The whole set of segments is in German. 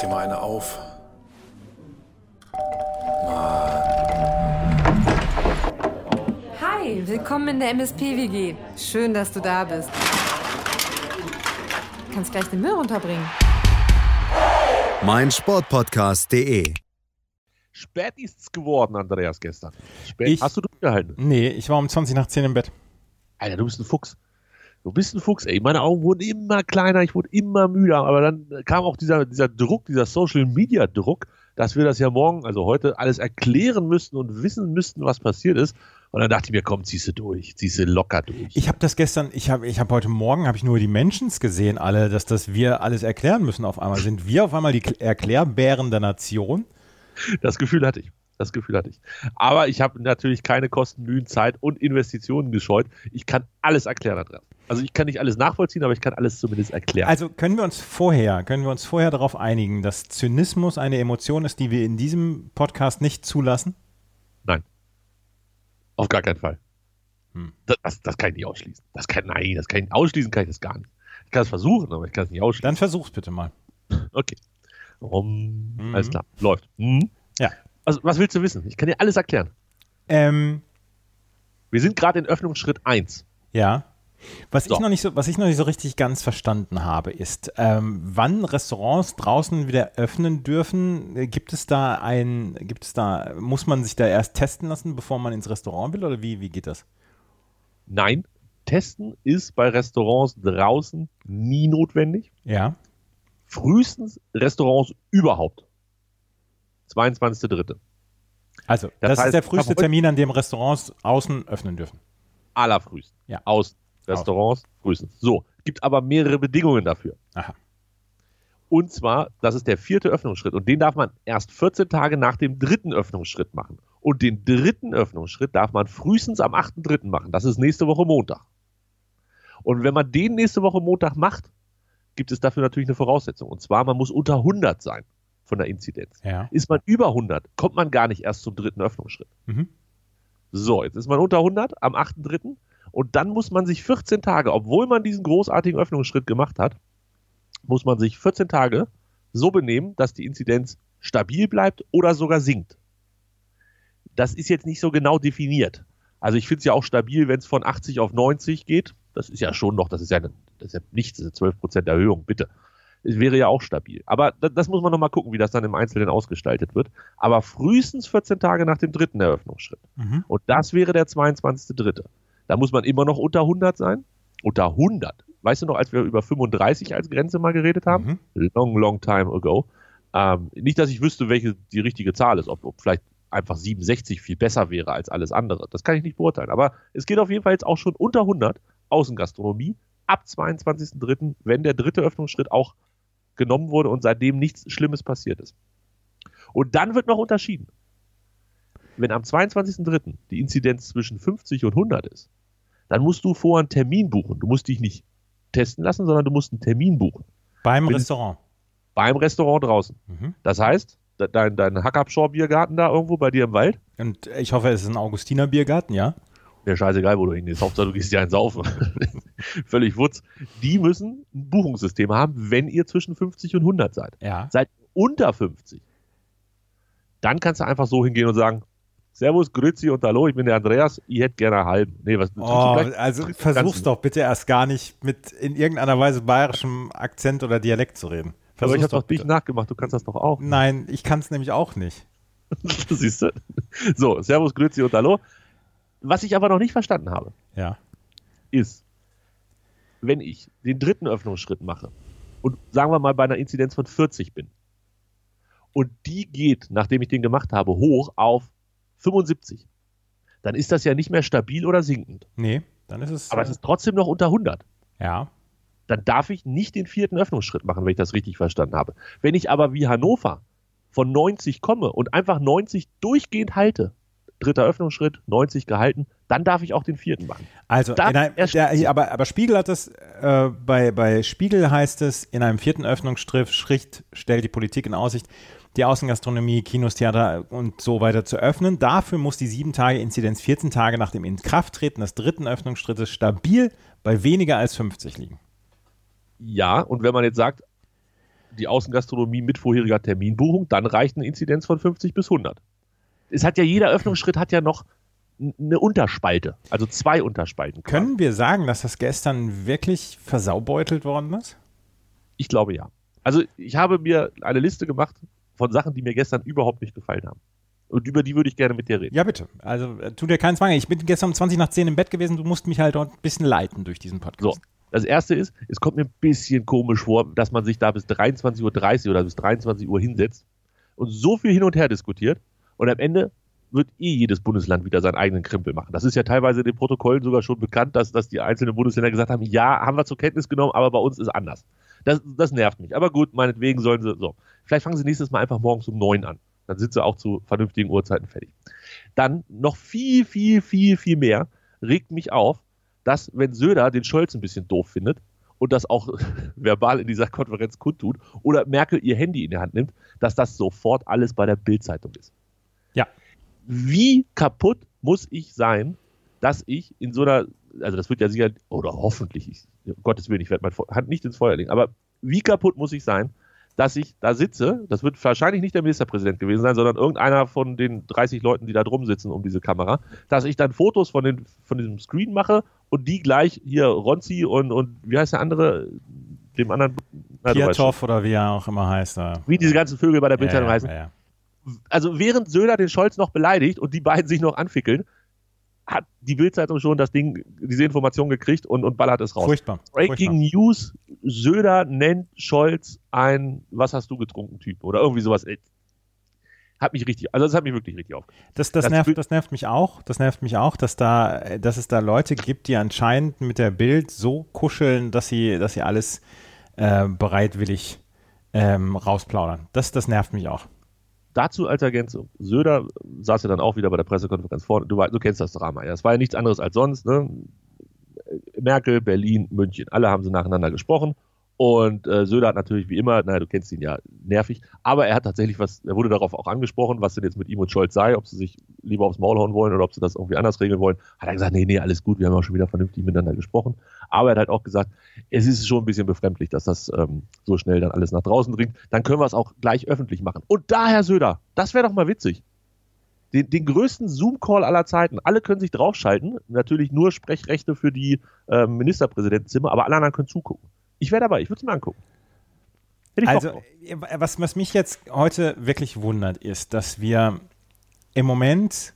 dir mal eine auf. Hi, willkommen in der MSP-WG. Schön, dass du da bist. Du kannst gleich den Müll runterbringen. mein Sportpodcast.de. Spät ist's geworden, Andreas, gestern. Spät. Ich- Hast du durchgehalten? Nee, ich war um 20 nach 10 im Bett. Alter, du bist ein Fuchs. Du bist ein Fuchs, ey. Meine Augen wurden immer kleiner, ich wurde immer müder. Aber dann kam auch dieser, dieser Druck, dieser Social Media Druck, dass wir das ja morgen, also heute, alles erklären müssten und wissen müssten, was passiert ist. Und dann dachte ich mir, komm, ziehst du durch, ziehst du locker durch. Ich habe das gestern, ich habe ich hab heute Morgen, habe ich nur die Mentions gesehen, alle, dass das wir alles erklären müssen auf einmal. Sind wir auf einmal die Kl- Erklärbären der Nation? Das Gefühl hatte ich. Das Gefühl hatte ich. Aber ich habe natürlich keine Kosten, Mühen, Zeit und Investitionen gescheut. Ich kann alles erklären, Andreas. Also ich kann nicht alles nachvollziehen, aber ich kann alles zumindest erklären. Also können wir uns vorher, können wir uns vorher darauf einigen, dass Zynismus eine Emotion ist, die wir in diesem Podcast nicht zulassen? Nein. Auf gar keinen Fall. Hm. Das, das, das kann ich nicht ausschließen. Das kann, nein, das kann ich ausschließen, kann ich das gar nicht. Ich kann es versuchen, aber ich kann es nicht ausschließen. Dann versuch's bitte mal. Okay. Um, Mhm. Alles klar, läuft. Mhm. Ja. Also, was willst du wissen? Ich kann dir alles erklären. Ähm, Wir sind gerade in Öffnungsschritt 1. Ja. Was, So. ich noch nicht so, was ich noch nicht so richtig ganz verstanden habe, ist, ähm, wann Restaurants draußen wieder öffnen dürfen. Äh, Gibt es da ein, gibt es da, muss man sich da erst testen lassen, bevor man ins Restaurant will oder wie, wie geht das? Nein, testen ist bei Restaurants draußen nie notwendig. Ja. Frühestens Restaurants überhaupt. 22.3. Also, Das das, heißt, ist der früheste Termin, an dem Restaurants außen öffnen dürfen. Allerfrühst. Ja. Aus Restaurants frühestens. So, gibt aber mehrere Bedingungen dafür. Aha. Und zwar, das ist der vierte Öffnungsschritt und den darf man erst 14 Tage nach dem dritten Öffnungsschritt machen. Und den dritten Öffnungsschritt darf man frühestens am 8.3. machen. Das ist nächste Woche Montag. Und wenn man den nächste Woche Montag macht, gibt es dafür natürlich eine Voraussetzung. Und zwar, man muss unter 100 sein von der Inzidenz. Ja. Ist man über 100, kommt man gar nicht erst zum dritten Öffnungsschritt. Mhm. So, jetzt ist man unter 100 am 8.3. Und dann muss man sich 14 Tage, obwohl man diesen großartigen Öffnungsschritt gemacht hat, muss man sich 14 Tage so benehmen, dass die Inzidenz stabil bleibt oder sogar sinkt. Das ist jetzt nicht so genau definiert. Also ich finde es ja auch stabil, wenn es von 80 auf 90 geht. Das ist ja schon noch, das ist ja, eine, das ist ja nichts, das ist eine 12% Erhöhung, bitte. Es wäre ja auch stabil. Aber das, das muss man nochmal gucken, wie das dann im Einzelnen ausgestaltet wird. Aber frühestens 14 Tage nach dem dritten Eröffnungsschritt. Mhm. Und das wäre der 22.3. Da muss man immer noch unter 100 sein. Unter 100. Weißt du noch, als wir über 35 als Grenze mal geredet haben? Mhm. Long, long time ago. Ähm, nicht, dass ich wüsste, welche die richtige Zahl ist, ob, ob vielleicht einfach 67 viel besser wäre als alles andere. Das kann ich nicht beurteilen. Aber es geht auf jeden Fall jetzt auch schon unter 100 Außengastronomie ab 22.3., wenn der dritte Öffnungsschritt auch genommen wurde und seitdem nichts Schlimmes passiert ist. Und dann wird noch unterschieden. Wenn am 22.3. die Inzidenz zwischen 50 und 100 ist, dann musst du vorher einen Termin buchen. Du musst dich nicht testen lassen, sondern du musst einen Termin buchen. Beim Wenn- Restaurant. Beim Restaurant draußen. Mhm. Das heißt, de- dein, dein Hackabschor-Biergarten da irgendwo bei dir im Wald, Und ich hoffe, es ist ein Augustiner Biergarten, ja? mir scheißegal, wo du hingehst. Hauptsache, du gehst ja ein Saufen. Völlig wutz. Die müssen ein Buchungssystem haben, wenn ihr zwischen 50 und 100 seid. Ja. Seid unter 50, dann kannst du einfach so hingehen und sagen, Servus, Grüezi und Hallo, ich bin der Andreas, ich hätte gerne einen halben. Nee, was Oh, also versuch's doch bitte erst gar nicht mit in irgendeiner Weise bayerischem Akzent oder Dialekt zu reden. Aber ich Versuch's habe doch dich nachgemacht, du kannst das doch auch. Nein, ich kann es nämlich auch nicht. Siehst du? So, Servus, Grüezi und Hallo. Was ich aber noch nicht verstanden habe, Ja. ist, wenn ich den dritten Öffnungsschritt mache und sagen wir mal bei einer Inzidenz von 40 bin und die geht, nachdem ich den gemacht habe, hoch auf 75, dann ist das ja nicht mehr stabil oder sinkend. Nee, dann ist es. Aber es ist trotzdem noch unter 100. ja. Dann darf ich nicht den vierten Öffnungsschritt machen, wenn ich das richtig verstanden habe. Wenn ich aber wie Hannover von 90 komme und einfach 90 durchgehend halte, dritter Öffnungsschritt, 90 gehalten, dann darf ich auch den vierten machen. Also, einem, er- der, aber, aber Spiegel hat es, äh, bei, bei Spiegel heißt es, in einem vierten Öffnungsschritt stellt die Politik in Aussicht, die Außengastronomie, Kinos, Theater und so weiter zu öffnen. Dafür muss die sieben Tage Inzidenz 14 Tage nach dem Inkrafttreten des dritten Öffnungsschrittes stabil bei weniger als 50 liegen. Ja, und wenn man jetzt sagt, die Außengastronomie mit vorheriger Terminbuchung, dann reicht eine Inzidenz von 50 bis 100. Es hat ja jeder Öffnungsschritt hat ja noch eine Unterspalte, also zwei Unterspalten. quasi. Können wir sagen, dass das gestern wirklich versaubeutelt worden ist? Ich glaube ja. Also ich habe mir eine Liste gemacht von Sachen, die mir gestern überhaupt nicht gefallen haben. Und über die würde ich gerne mit dir reden. Ja, bitte. Also äh, tu dir keinen Zwang. Ich bin gestern um 20 nach 10 im Bett gewesen. Du musst mich halt dort ein bisschen leiten durch diesen So, Podcast. das erste ist, es kommt mir ein bisschen komisch vor, dass man sich da bis 23.30 Uhr oder bis 23 Uhr hinsetzt und so viel hin und her diskutiert und am Ende wird eh jedes Bundesland wieder seinen eigenen Krempel machen. Das ist ja teilweise in den Protokollen sogar schon bekannt, dass, dass die einzelnen Bundesländer gesagt haben, ja, haben wir zur Kenntnis genommen, aber bei uns ist anders. Das, das nervt mich. Aber gut, meinetwegen sollen sie so. Vielleicht fangen sie nächstes Mal einfach morgens um neun an. Dann sind sie auch zu vernünftigen Uhrzeiten fertig. Dann noch viel, viel, viel, viel mehr regt mich auf, dass wenn Söder den Scholz ein bisschen doof findet und das auch verbal in dieser Konferenz kundtut oder Merkel ihr Handy in die Hand nimmt, dass das sofort alles bei der Bildzeitung ist. Ja. Wie kaputt muss ich sein, dass ich in so einer, also das wird ja sicher, oder hoffentlich, ich, um Gottes Willen, ich werde meine Hand nicht ins Feuer legen, aber wie kaputt muss ich sein, dass ich da sitze, das wird wahrscheinlich nicht der Ministerpräsident gewesen sein, sondern irgendeiner von den 30 Leuten, die da drum sitzen um diese Kamera, dass ich dann Fotos von, den, von diesem Screen mache und die gleich hier Ronzi und, und wie heißt der andere, dem anderen, na, Kiertoff oder wie er auch immer heißt. Da. wie diese ganzen Vögel bei der Bildzeitung ja, heißen, ja, ja. Also während Söder den Scholz noch beleidigt und die beiden sich noch anfickeln, hat die Bildzeitung schon das Ding, diese Information gekriegt und, und ballert es raus. Furchtbar. Breaking News, Söder nennt Scholz ein Was hast du getrunken Typ oder irgendwie sowas. Ey, Hat mich richtig, also das hat mich wirklich richtig aufgeregt. Das, das, Das nervt, das nervt mich auch. Das nervt mich auch, dass da, dass es da Leute gibt, die anscheinend mit der Bild so kuscheln, dass sie, dass sie alles äh, bereitwillig ähm, rausplaudern. Das, das nervt mich auch. Dazu als Ergänzung, Söder saß ja dann auch wieder bei der Pressekonferenz vorne, du, du kennst das Drama, ja. Es war ja nichts anderes als sonst, ne? Merkel, Berlin, München, alle haben sie nacheinander gesprochen und äh, Söder hat natürlich wie immer, naja, du kennst ihn ja, nervig, aber er hat tatsächlich was, er wurde darauf auch angesprochen, was denn jetzt mit ihm und Scholz sei, ob sie sich lieber aufs Maul hauen wollen oder ob sie das irgendwie anders regeln wollen. Hat er gesagt, nee, nee, alles gut, wir haben auch schon wieder vernünftig miteinander gesprochen. Aber er hat halt auch gesagt, es ist schon ein bisschen befremdlich, dass das ähm, so schnell dann alles nach draußen dringt. Dann können wir es auch gleich öffentlich machen. Und da, Herr Söder, das wäre doch mal witzig. Den, den größten Zoom-Call aller Zeiten. Alle können sich draufschalten. Natürlich nur Sprechrechte für die ähm, Ministerpräsidentenzimmer, aber alle anderen können zugucken. Ich wäre dabei, ich würde es mir angucken. Also, äh, was, was mich jetzt heute wirklich wundert, ist, dass wir im Moment,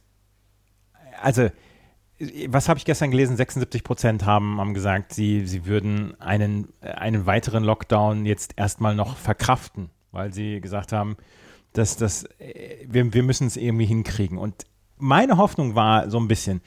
also, äh, was habe ich gestern gelesen? 76 Prozent haben, haben gesagt, sie, sie würden einen, äh, einen weiteren Lockdown jetzt erstmal noch verkraften, weil sie gesagt haben, dass das, wir, wir müssen es irgendwie hinkriegen. Und meine Hoffnung war so ein bisschen,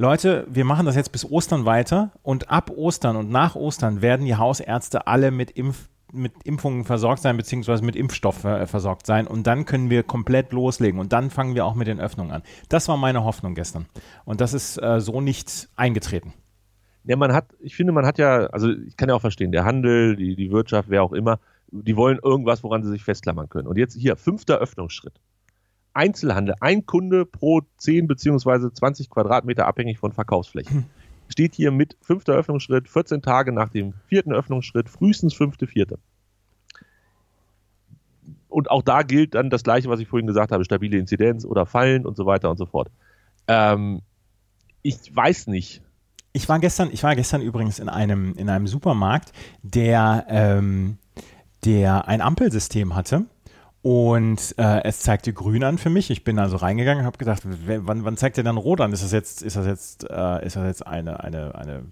Leute, wir machen das jetzt bis Ostern weiter und ab Ostern und nach Ostern werden die Hausärzte alle mit, Impf mit Impfungen versorgt sein, beziehungsweise mit Impfstoff äh, versorgt sein und dann können wir komplett loslegen und dann fangen wir auch mit den Öffnungen an. Das war meine Hoffnung gestern und das ist äh, so nicht eingetreten. Ja, man hat, ich finde, man hat ja, also ich kann ja auch verstehen, der Handel, die, die Wirtschaft, wer auch immer, die wollen irgendwas, woran sie sich festklammern können. Und jetzt hier, fünfter Öffnungsschritt. Einzelhandel, ein Kunde pro 10 beziehungsweise 20 Quadratmeter abhängig von Verkaufsfläche. Steht hier mit fünfter Öffnungsschritt, 14 Tage nach dem vierten Öffnungsschritt, frühestens fünfte, vierte. Und auch da gilt dann das Gleiche, was ich vorhin gesagt habe, stabile Inzidenz oder Fallen und so weiter und so fort. Ähm, ich weiß nicht, Ich war gestern, ich war gestern übrigens in einem, in einem Supermarkt, der, ähm, der ein Ampelsystem hatte. Und äh, es zeigte grün an für mich. Ich bin also reingegangen und habe gedacht, wann, wann zeigt er dann rot an? Ist das jetzt, ist das jetzt, äh, ist das jetzt eine, eine, eine,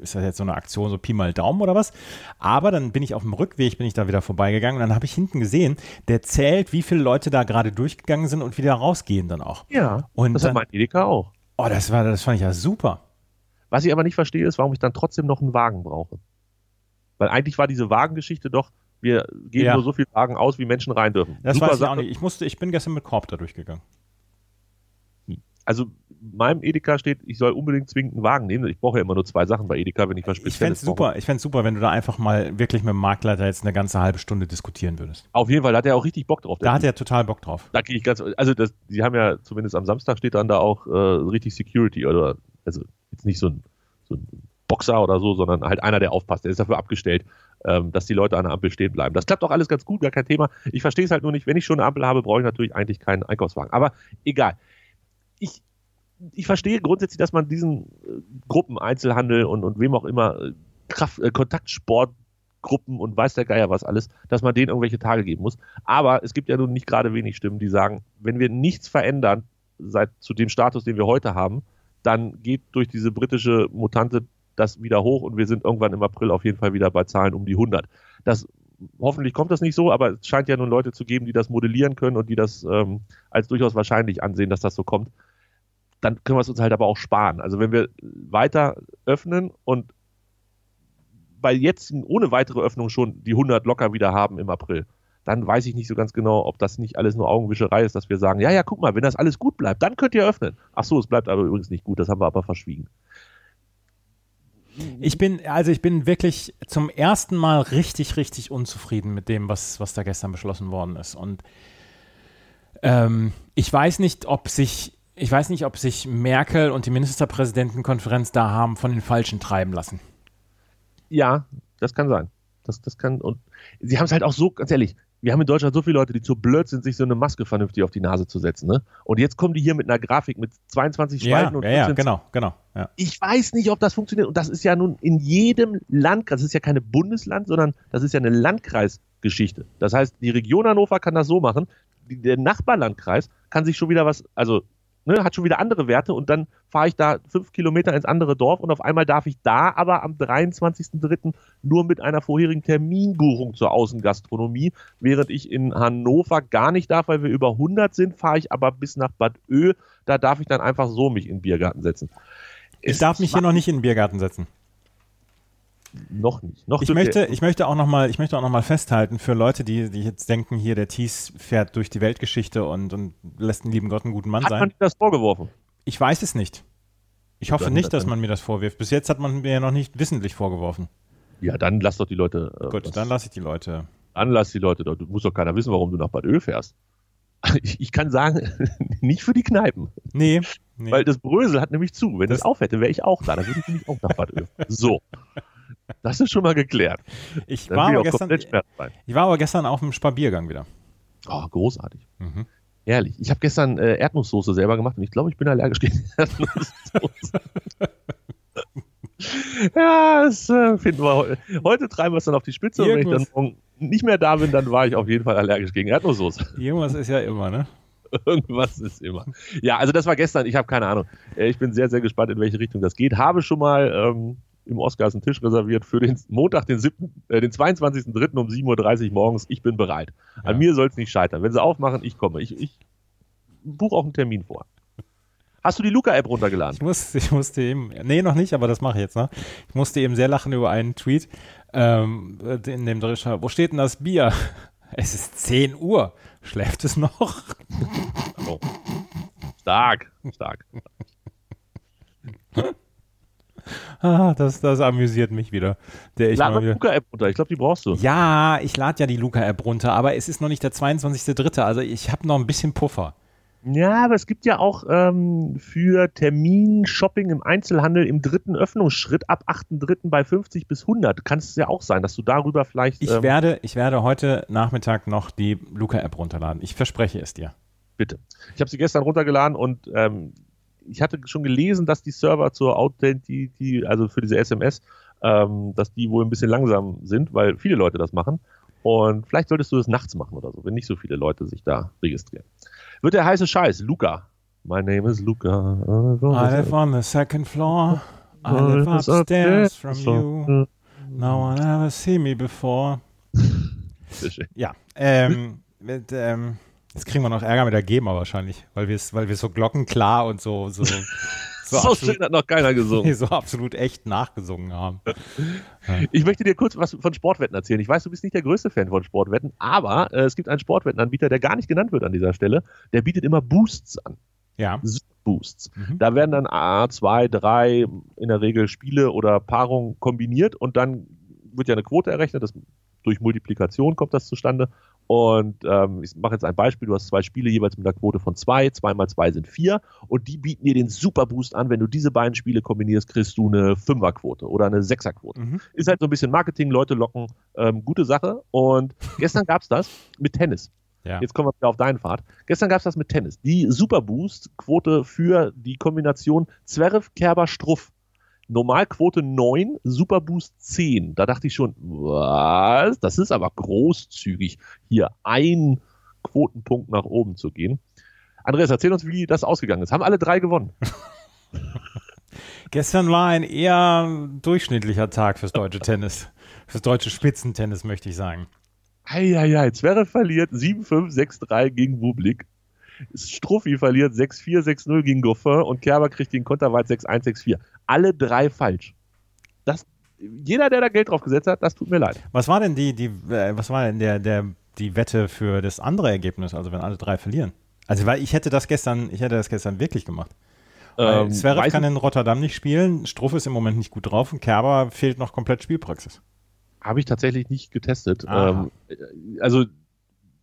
ist das jetzt so eine Aktion, so Pi mal Daumen oder was? Aber dann bin ich auf dem Rückweg, bin ich da wieder vorbeigegangen und dann habe ich hinten gesehen, der zählt, wie viele Leute da gerade durchgegangen sind und wieder rausgehen dann auch. Ja, Und das hat dann- mein Edeka auch. Oh, das war, das fand ich ja super. Was ich aber nicht verstehe, ist, warum ich dann trotzdem noch einen Wagen brauche. Weil eigentlich war diese Wagengeschichte doch, wir geben Ja. nur so viel Wagen aus, wie Menschen rein dürfen. Das Super weiß ich auch Sache. nicht. Ich musste, ich bin gestern mit Korb da durchgegangen. Also meinem Edeka steht, ich soll unbedingt zwingend einen Wagen nehmen. Ich brauche ja immer nur zwei Sachen bei Edeka, wenn ich was Ich fände Spezielles es super, ich fänd's super, wenn du da einfach mal wirklich mit dem Marktleiter jetzt eine ganze halbe Stunde diskutieren würdest. Auf jeden Fall, da hat er auch richtig Bock drauf. Da hat er total Bock drauf. da kriege ich ganz, also das, die haben ja zumindest am Samstag steht dann da auch äh, richtig Security oder also jetzt nicht so ein, so ein Boxer oder so, sondern halt einer, der aufpasst. Der ist dafür abgestellt. ähm, dass die Leute an der Ampel stehen bleiben. Das klappt auch alles ganz gut, gar kein Thema. Ich verstehe es halt nur nicht, wenn ich schon eine Ampel habe, brauche ich natürlich eigentlich keinen Einkaufswagen. Aber egal. Ich, ich verstehe grundsätzlich, dass man diesen äh, Gruppen, Einzelhandel und, und wem auch immer, äh, Kraft, äh, Kontaktsportgruppen und weiß der Geier was alles, dass man denen irgendwelche Tage geben muss. Aber es gibt ja nun nicht gerade wenig Stimmen, die sagen, wenn wir nichts verändern seit zu dem Status, den wir heute haben, dann geht durch diese britische Mutante das wieder hoch und wir sind irgendwann im April auf jeden Fall wieder bei Zahlen um die 100. Das hoffentlich kommt das nicht so, aber es scheint ja nun Leute zu geben, die das modellieren können und die das ähm, als durchaus wahrscheinlich ansehen, dass das so kommt. Dann können wir es uns halt aber auch sparen. Also wenn wir weiter öffnen und bei jetzt ohne weitere Öffnung schon die 100 locker wieder haben im April, dann weiß ich nicht so ganz genau, ob das nicht alles nur Augenwischerei ist, dass wir sagen, ja, ja, guck mal, wenn das alles gut bleibt, dann könnt ihr öffnen. Ach so, es bleibt aber übrigens nicht gut, das haben wir aber verschwiegen. Ich bin, also ich bin wirklich zum ersten Mal richtig, richtig unzufrieden mit dem, was, was da gestern beschlossen worden ist. Und ähm, ich weiß nicht, ob sich, ich weiß nicht, ob sich Merkel und die Ministerpräsidentenkonferenz da haben von den Falschen treiben lassen. Ja, das kann sein. Das, das kann, und sie haben es halt auch so, ganz ehrlich, wir haben in Deutschland so viele Leute, die zu blöd sind, sich so eine Maske vernünftig auf die Nase zu setzen. Ne? Und jetzt kommen die hier mit einer Grafik mit 22 Spalten ja, und ja, ja, genau, genau. Ja. Ich weiß nicht, ob das funktioniert. Und das ist ja nun in jedem Landkreis, das ist ja keine Bundesland, sondern das ist ja eine Landkreisgeschichte. Das heißt, die Region Hannover kann das so machen, der Nachbarlandkreis kann sich schon wieder was, also ne, hat schon wieder andere Werte und dann fahre ich da fünf Kilometer ins andere Dorf und auf einmal darf ich da aber am 23.03. nur mit einer vorherigen Terminbuchung zur Außengastronomie, während ich in Hannover gar nicht darf, weil wir über 100 sind, fahre ich aber bis nach Bad Ö, da darf ich dann einfach so mich in den Biergarten setzen. Ich es darf mich hier noch nicht in den Biergarten setzen noch nicht. Noch ich, möchte, ich möchte auch noch mal, ich möchte auch noch mal festhalten für Leute, die, die jetzt denken, hier der Thies fährt durch die Weltgeschichte und, und lässt den lieben Gott einen guten Mann hat sein. Hat man das vorgeworfen? Ich weiß es nicht. Ich hoffe nicht, dass man mir das vorwirft. Bis jetzt hat man mir ja noch nicht wissentlich vorgeworfen. Ja, dann lass doch die Leute. Äh, Gut, dann lasse ich die Leute. Dann lass die Leute. Du musst doch keiner wissen, warum du nach Bad Ö fährst. Ich, ich kann sagen, nicht für die Kneipen. Nee, nee. Weil das Brösel hat nämlich zu. Wenn das, das auf hätte, wäre ich auch da. Dann würde ich nämlich auch nach Bad Ö. So. Das ist schon mal geklärt. Ich war, aber gestern, ich war aber gestern auf dem Spabiergang wieder. Oh, großartig. Mhm. Ehrlich. Ich habe gestern äh, Erdnusssoße selber gemacht und ich glaube, ich bin allergisch gegen Erdnusssoße. ja, das äh, finden wir heute. Heute treiben wir es dann auf die Spitze und wenn ich dann morgen nicht mehr da bin, dann war ich auf jeden Fall allergisch gegen Erdnusssoße. Irgendwas ist ja immer, ne? Irgendwas ist immer. Ja, also das war gestern, ich habe keine Ahnung. Äh, ich bin sehr, sehr gespannt, in welche Richtung das geht. Habe schon mal ähm, im Oscars einen Tisch reserviert für den Montag, den, äh, den 22.03. um 7.30 Uhr morgens. Ich bin bereit. Ja. An mir soll es nicht scheitern. Wenn sie aufmachen, ich komme. Ich, ich buche auch einen Termin vor. Hast du die Luca-App runtergeladen? Ich, muss, ich musste eben, nee, noch nicht, aber das mache ich jetzt noch. Ich musste eben sehr lachen über einen Tweet, ähm, in dem drin stand, wo steht denn das Bier? Es ist 10 Uhr. Schläft es noch? Oh. Stark, stark. Ah, das, das amüsiert mich wieder. Der ich Lad mal die Luca-App runter, ich glaube, die brauchst du. Ja, ich lade ja die Luca-App runter, aber es ist noch nicht der 22.3., also ich habe noch ein bisschen Puffer. Ja, aber es gibt ja auch ähm, für Termin-Shopping im Einzelhandel im dritten Öffnungsschritt ab 8.3. bei 50 bis 100. Kann es ja auch sein, dass du darüber vielleicht. Ich, ähm, werde, ich werde heute Nachmittag noch die Luca-App runterladen. Ich verspreche es dir. Bitte. Ich habe sie gestern runtergeladen und ähm, ich hatte schon gelesen, dass die Server zur Authenticity, also für diese SMS, ähm, dass die wohl ein bisschen langsam sind, weil viele Leute das machen. Und vielleicht solltest du das nachts machen oder so, wenn nicht so viele Leute sich da registrieren. Wird der heiße Scheiß, Luca. My name is Luca. I live on the second floor. I live upstairs from you. No one ever seen me before. Ja, ähm, mit, ähm, Jetzt kriegen wir noch Ärger mit der GEMA wahrscheinlich, weil wir es weil so glockenklar und so so so, so absolut, schön hat noch keiner gesungen. So absolut echt nachgesungen haben. Ich möchte dir kurz was von Sportwetten erzählen. Ich weiß, du bist nicht der größte Fan von Sportwetten, aber äh, es gibt einen Sportwettenanbieter, der gar nicht genannt wird an dieser Stelle. Der bietet immer Boosts an. Ja. Boosts. Mhm. Da werden dann A, zwei, drei in der Regel Spiele oder Paarungen kombiniert und dann wird ja eine Quote errechnet. Das, durch Multiplikation kommt das zustande Und ähm, ich mache jetzt ein Beispiel, du hast zwei Spiele jeweils mit einer Quote von zwei, zwei mal zwei sind vier und die bieten dir den Superboost an, wenn du diese beiden Spiele kombinierst, kriegst du eine Fünferquote oder eine Sechserquote. Mhm. Ist halt so ein bisschen Marketing, Leute locken, ähm, gute Sache. Und gestern gab es das mit Tennis. Ja. Jetzt kommen wir wieder auf deinen Pfad. Gestern gab es das mit Tennis. Die Superboost-Quote für die Kombination Zverev, Kerber, Struff. Normalquote 9, Superboost 10. Da dachte ich schon, was? Das ist aber großzügig, hier ein Quotenpunkt nach oben zu gehen. Andreas, erzähl uns, wie das ausgegangen ist. Haben alle drei gewonnen? Gestern war ein eher durchschnittlicher Tag fürs deutsche Tennis. Fürs deutsche Spitzentennis, möchte ich sagen. Eieiei, Zverev verliert 7-5, 6-3 gegen Bublik. Struffi verliert 6-4, 6-0 gegen Goffin und Kerber kriegt den Konterweit 6-1, 6-4. Alle drei falsch. Das, jeder, der da Geld drauf gesetzt hat, das tut mir leid. Was war denn die, die, äh, was war denn der, der, die Wette für das andere Ergebnis, also wenn alle drei verlieren? Also, weil ich hätte das gestern, ich hätte das gestern wirklich gemacht. Ähm, Zverev kann in Rotterdam nicht spielen, Struff ist im Moment nicht gut drauf und Kerber fehlt noch komplett Spielpraxis. Habe ich tatsächlich nicht getestet. Ähm, also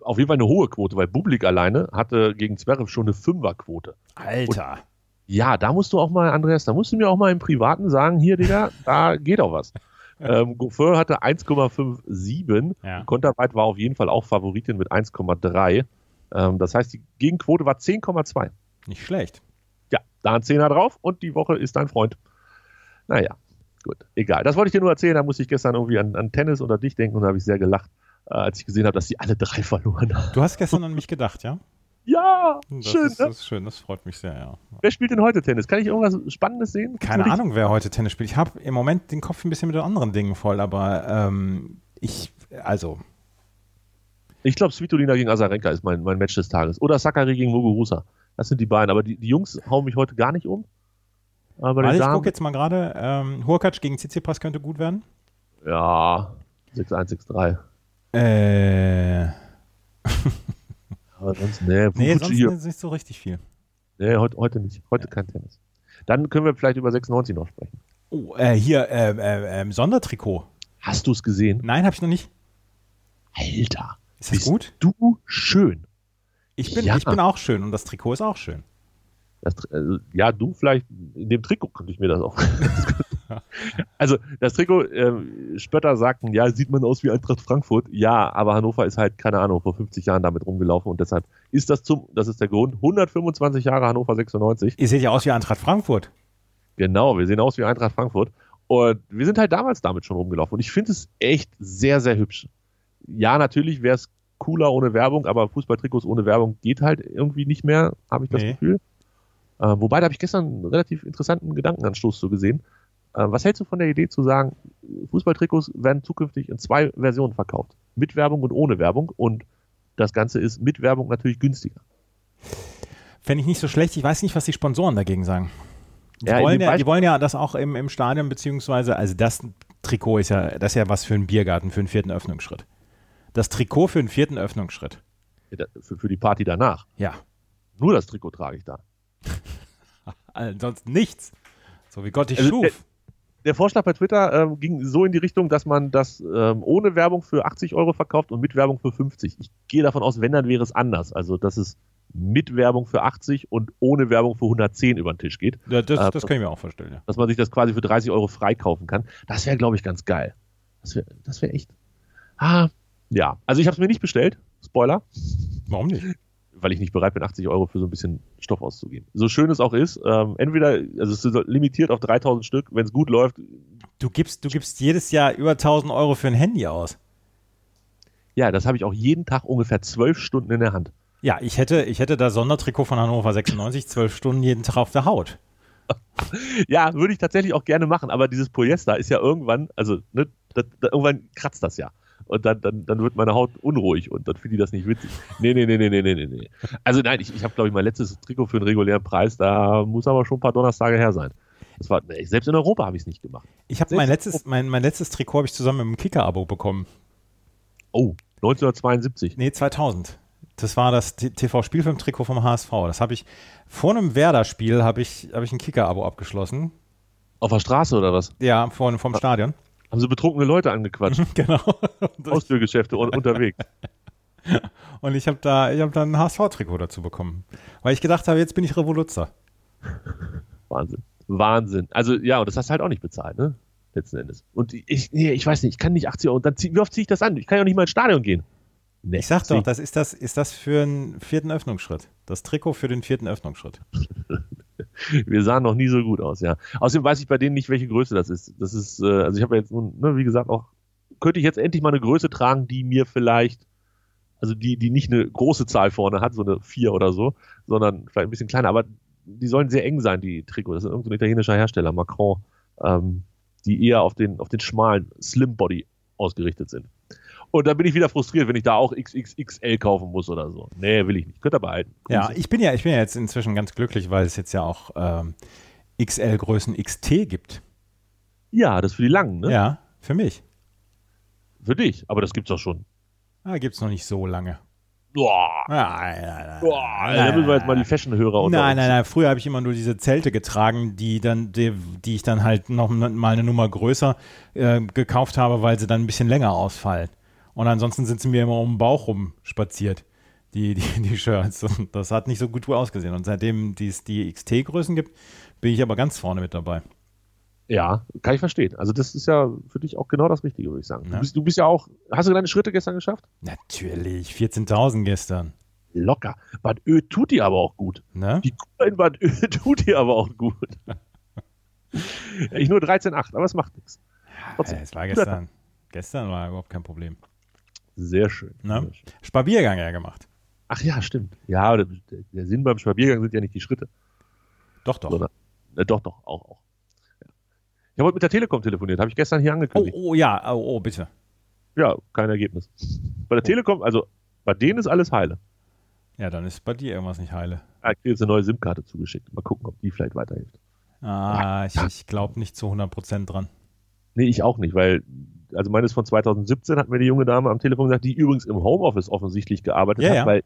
auf jeden Fall eine hohe Quote, weil Bublik alleine hatte gegen Zverev schon eine Fünferquote. Alter. Ja, da musst du auch mal, Andreas, da musst du mir auch mal im Privaten sagen, hier, Digga, da geht auch was. ähm, Goffin hatte 1,57. Ja. Konterweit war auf jeden Fall auch Favoritin mit 1,3. Ähm, das heißt, die Gegenquote war 10,2. Nicht schlecht. Ja, da ein Zehner drauf und die Woche ist dein Freund. Naja, gut, egal. Das wollte ich dir nur erzählen. Da musste ich gestern irgendwie an, an Tennis oder dich denken und da habe ich sehr gelacht, äh, als ich gesehen habe, dass die alle drei verloren haben. Du hast gestern an mich gedacht, ja? Ja, Das schön. ist, ne? das ist schön, das freut mich sehr, ja. Wer spielt denn heute Tennis? Kann ich irgendwas Spannendes sehen? Keine Ahnung, wer heute Tennis spielt. Ich habe im Moment den Kopf ein bisschen mit anderen Dingen voll, aber ähm, ich, also, Ich glaube, Svitolina gegen Azarenka ist mein, mein Match des Tages. Oder Sakari gegen Muguruza. Das sind die beiden. Aber die, die Jungs hauen mich heute gar nicht um. Aber warte, ich gucke jetzt mal gerade. Ähm, Hurkacz gegen Tsitsipas könnte gut werden. ja, 6-1, 6-3. Äh, Aber sonst, nee, nee, sonst hier. ist nicht so richtig viel. nee heute, heute nicht. Heute kein Tennis. Dann können wir vielleicht über 96 noch sprechen. Oh, äh, hier, äh, äh, ähm, Sondertrikot. Hast du es gesehen? Nein, habe ich noch nicht. Alter. Ist das bist gut? Du schön. Ich bin, Ja. ich bin auch schön und das Trikot ist auch schön. Das, also, ja, du vielleicht, in dem Trikot könnte ich mir das auch. also, das Trikot, ähm, Spötter sagten, ja, sieht man aus wie Eintracht Frankfurt. Ja, aber Hannover ist halt, keine Ahnung, vor 50 Jahren damit rumgelaufen und deshalb ist das zum, das ist der Grund, 125 Jahre Hannover 96. Ihr seht ja aus wie Eintracht Frankfurt. Genau, wir sehen aus wie Eintracht Frankfurt. Und wir sind halt damals damit schon rumgelaufen. Und ich finde es echt sehr, sehr hübsch. Ja, natürlich wäre es cooler ohne Werbung, aber Fußballtrikots ohne Werbung geht halt irgendwie nicht mehr, habe ich das Nee. Gefühl. Äh, wobei, da habe ich gestern einen relativ interessanten Gedankenanstoß so gesehen. Äh, was hältst du von der Idee zu sagen, Fußballtrikots werden zukünftig in zwei Versionen verkauft? Mit Werbung und ohne Werbung. Und das Ganze ist mit Werbung natürlich günstiger. Fände ich nicht so schlecht. Ich weiß nicht, was die Sponsoren dagegen sagen. Die, Ja, wollen, ja, die wollen ja das auch im, im Stadion, beziehungsweise, also das Trikot ist ja, das ist ja was für einen Biergarten, für einen vierten Öffnungsschritt. Das Trikot für einen vierten Öffnungsschritt. Für, für die Party danach. Ja. Nur das Trikot trage ich da. Ansonsten nichts. So wie Gott dich Also, schuf. Der Vorschlag bei Twitter ähm, ging so in die Richtung, dass man das ähm, ohne Werbung für 80 Euro verkauft und mit Werbung für 50. Ich gehe davon aus, wenn, dann wäre es anders. Also, dass es mit Werbung für 80 und ohne Werbung für 110 über den Tisch geht. Ja, das, äh, das kann ich mir auch vorstellen, ja. Dass man sich das quasi für 30 Euro freikaufen kann. Das wäre, glaube ich, ganz geil. Das wäre das wär echt. Ah, ja. Also, ich habe es mir nicht bestellt. Spoiler. Warum nicht? Weil ich nicht bereit bin, 80 Euro für so ein bisschen Stoff auszugeben. So schön es auch ist, ähm, entweder, also es ist limitiert auf 3000 Stück, wenn es gut läuft, Du gibst, du gibst jedes Jahr über 1000 Euro für ein Handy aus. ja, das habe ich auch jeden Tag ungefähr zwölf Stunden in der Hand. Ja, ich hätte, ich hätte das Sondertrikot von Hannover 96 zwölf Stunden jeden Tag auf der Haut. Ja, würde ich tatsächlich auch gerne machen, aber dieses Polyester ist ja irgendwann, also ne, das, das, irgendwann kratzt das ja. Und dann, dann, dann wird meine Haut unruhig und dann finde ich das nicht witzig. Nee, nee, nee, nee, nee, nee, nee, nee. Also nein, ich, ich habe, glaube ich, mein letztes Trikot für einen regulären Preis, da muss aber schon ein paar Donnerstage her sein. Das war, selbst in Europa habe ich es nicht gemacht. Ich habe mein letztes, mein, mein letztes Trikot habe ich zusammen mit einem Kicker-Abo bekommen. Oh, 1972. Nee, 2000. Das war das TV-Spielfilm-Trikot vom HSV. Das habe ich vor einem Werder-Spiel habe ich, habe ich ein Kicker-Abo abgeschlossen. Auf der Straße oder was? Ja, vor, vom Stadion. Haben sie betrunkene Leute angequatscht? genau. Haustürgeschäfte un unterwegs. Und ich habe da, ich habe da ein HSV-Trikot dazu bekommen. Weil ich gedacht habe, jetzt bin ich Revoluzzer. Wahnsinn. Wahnsinn. Also ja, und das hast du halt auch nicht bezahlt, ne? Letzten Endes. Und ich, nee, ich weiß nicht, ich kann nicht 80 Euro. Und dann zieh, wie oft ziehe ich das an? Ich kann ja auch nicht mal ins Stadion gehen. Nee, ich sag doch, das ist das, ist das für einen vierten Öffnungsschritt. Das Trikot für den vierten Öffnungsschritt. Wir sahen noch nie so gut aus, ja. Außerdem weiß ich bei denen nicht, welche Größe das ist. Das ist, äh, also ich habe jetzt, ne, wie gesagt, auch, könnte ich jetzt endlich mal eine Größe tragen, die mir vielleicht, also die, die nicht eine große Zahl vorne hat, so eine 4 oder so, sondern vielleicht ein bisschen kleiner, aber die sollen sehr eng sein, die Trikots. Das ist irgendein italienischer Hersteller, Macron, ähm, die eher auf den, auf den schmalen Slim Body ausgerichtet sind. Und dann bin ich wieder frustriert, wenn ich da auch XXXL kaufen muss oder so. Nee, will ich nicht. Könnt ihr behalten. Ja, ich bin ja, ich bin ja jetzt inzwischen ganz glücklich, weil es jetzt ja auch ähm, XL-Größen XT gibt. Ja, das für die langen, ne? Ja, für mich. Für dich, aber das gibt's doch schon. Ah, gibt's noch nicht so lange. Boah. Nein, nein, nein. Boah, da müssen wir jetzt mal die Fashion-Hörer unter Nein, nein, nein. Früher habe ich immer nur diese Zelte getragen, die dann, die, die ich dann halt noch mal eine Nummer größer äh, gekauft habe, weil sie dann ein bisschen länger ausfallen. Und ansonsten sind sie mir immer um den Bauch rum spaziert, die, die, die Shirts. Und das hat nicht so gut ausgesehen. Und seitdem es die XT-Größen gibt, bin ich aber ganz vorne mit dabei. Ja, kann ich verstehen. Also das ist ja für dich auch genau das Richtige, würde ich sagen. Ja. Du, bist, du bist ja auch, hast du deine Schritte gestern geschafft? Natürlich, 14.000 gestern. Locker. Bad Ö tut dir aber auch gut. Ne? Die Kur in Bad Ö tut dir aber auch gut. ich nur 13,8, aber es macht nichts. Trotzdem. Es war gestern. Gestern war überhaupt kein Problem. Sehr schön. Ne? Sehr schön. Spabiergang ja gemacht. Ach ja, stimmt. Ja, der, der Sinn beim Spaziergang sind ja nicht die Schritte. Doch, doch. Sondern, äh, doch, doch, auch, auch. Ja. Ich habe heute mit der Telekom telefoniert, habe ich gestern hier Oh, angekündigt. oh, ja, oh, oh, bitte. Ja, kein Ergebnis. Bei der Telekom, also bei denen ist alles heile. Ja, dann ist bei dir irgendwas nicht heile. Ah, Ich kriege jetzt eine neue SIM-Karte zugeschickt. Mal gucken, ob die vielleicht weiterhilft. Ah, ich, ich glaube nicht zu 100% dran. Nee, ich auch nicht, weil, also meines von 2017 hat mir die junge Dame am Telefon gesagt, die übrigens im Homeoffice offensichtlich gearbeitet Ja, hat, ja. weil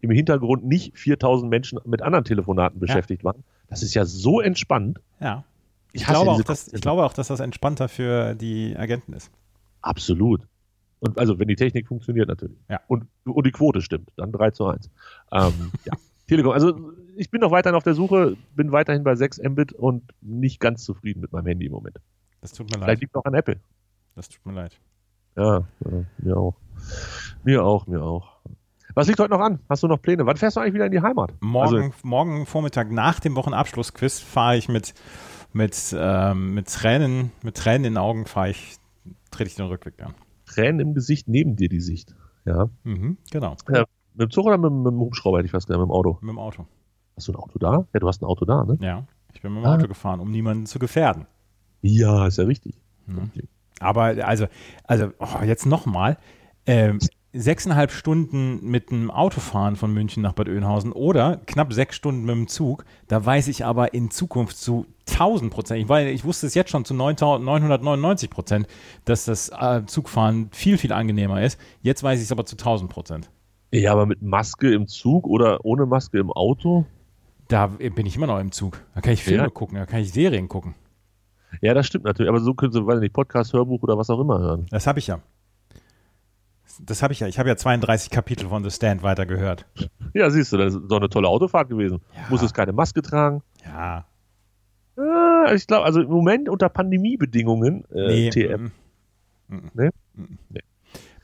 im Hintergrund nicht 4000 Menschen mit anderen Telefonaten beschäftigt waren. Das ist ja so entspannt. Ja. Ich, Ich glaube auch, dass, ich glaube auch, dass das entspannter für die Agenten ist. Absolut. Und also, wenn die Technik funktioniert natürlich. Ja. Und, und die Quote stimmt, dann 3 zu 1. Ähm, ja. Telekom, also ich bin noch weiterhin auf der Suche, bin weiterhin bei 6 Mbit und nicht ganz zufrieden mit meinem Handy im Moment. Das tut mir Vielleicht leid. liegt noch an Apple. Das tut mir leid. Ja, ja, mir auch. Mir auch, mir auch. Was liegt heute noch an? Hast du noch Pläne? Wann fährst du eigentlich wieder in die Heimat? Morgen, Also, morgen Vormittag nach dem Wochenabschlussquiz fahre ich mit, mit, ähm, mit, Tränen, mit Tränen in den Augen fahre ich, trete ich den Rückweg an. Tränen im Gesicht, neben dir die Sicht. Ja. Mhm, genau. Mit dem Zug oder mit, mit dem Hubschrauber hätte ich fast gesagt, mit dem Auto? Mit dem Auto. Hast du ein Auto da? Ja, du hast ein Auto da, ne? Ja. Ich bin mit dem Ah. Auto gefahren, um niemanden zu gefährden. Ja, ist ja richtig. Mhm. Aber also, also oh, jetzt nochmal. Ähm, sechseinhalb Stunden mit dem Auto fahren von München nach Bad Oeynhausen oder knapp sechs Stunden mit dem Zug. Da weiß ich aber in Zukunft zu 1000 Prozent, ich, weiß, ich wusste es jetzt schon zu 9000 999 Prozent, dass das äh, Zugfahren viel, viel angenehmer ist. Jetzt weiß ich es aber zu 1000 Prozent. Ja, aber mit Maske im Zug oder ohne Maske im Auto? Da bin ich immer noch im Zug. Da kann ich Filme Ja. gucken, da kann ich Serien gucken. Ja, das stimmt natürlich. Aber so können sie, weiß nicht, Podcast, Hörbuch oder was auch immer hören. Das habe ich ja. Das habe ich ja. Ich habe ja 32 Kapitel von The Stand weitergehört. Ja, siehst du, das ist doch eine tolle Autofahrt gewesen. Ja. Muss es keine Maske tragen. Ja. Ah, ich glaube, also im Moment unter Pandemiebedingungen, äh, Nee. TM. mm, mm, Nee? mm.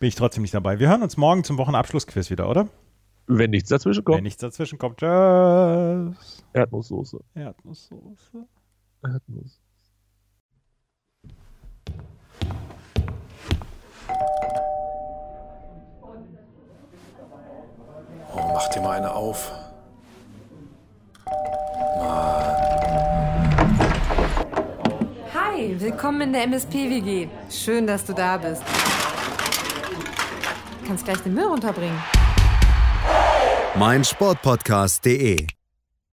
Bin ich trotzdem nicht dabei. Wir hören uns morgen zum Wochenabschlussquiz wieder, oder? Wenn nichts dazwischen Wenn kommt. nichts dazwischen kommt. Tschüss. Erdnusssoße. Erdnusssoße. Erdnuss. Oh, mach dir mal eine auf. Hi, willkommen in der MSP-WG. Schön, dass du da bist. Kannst gleich den Müll runterbringen. meinsportpodcast.de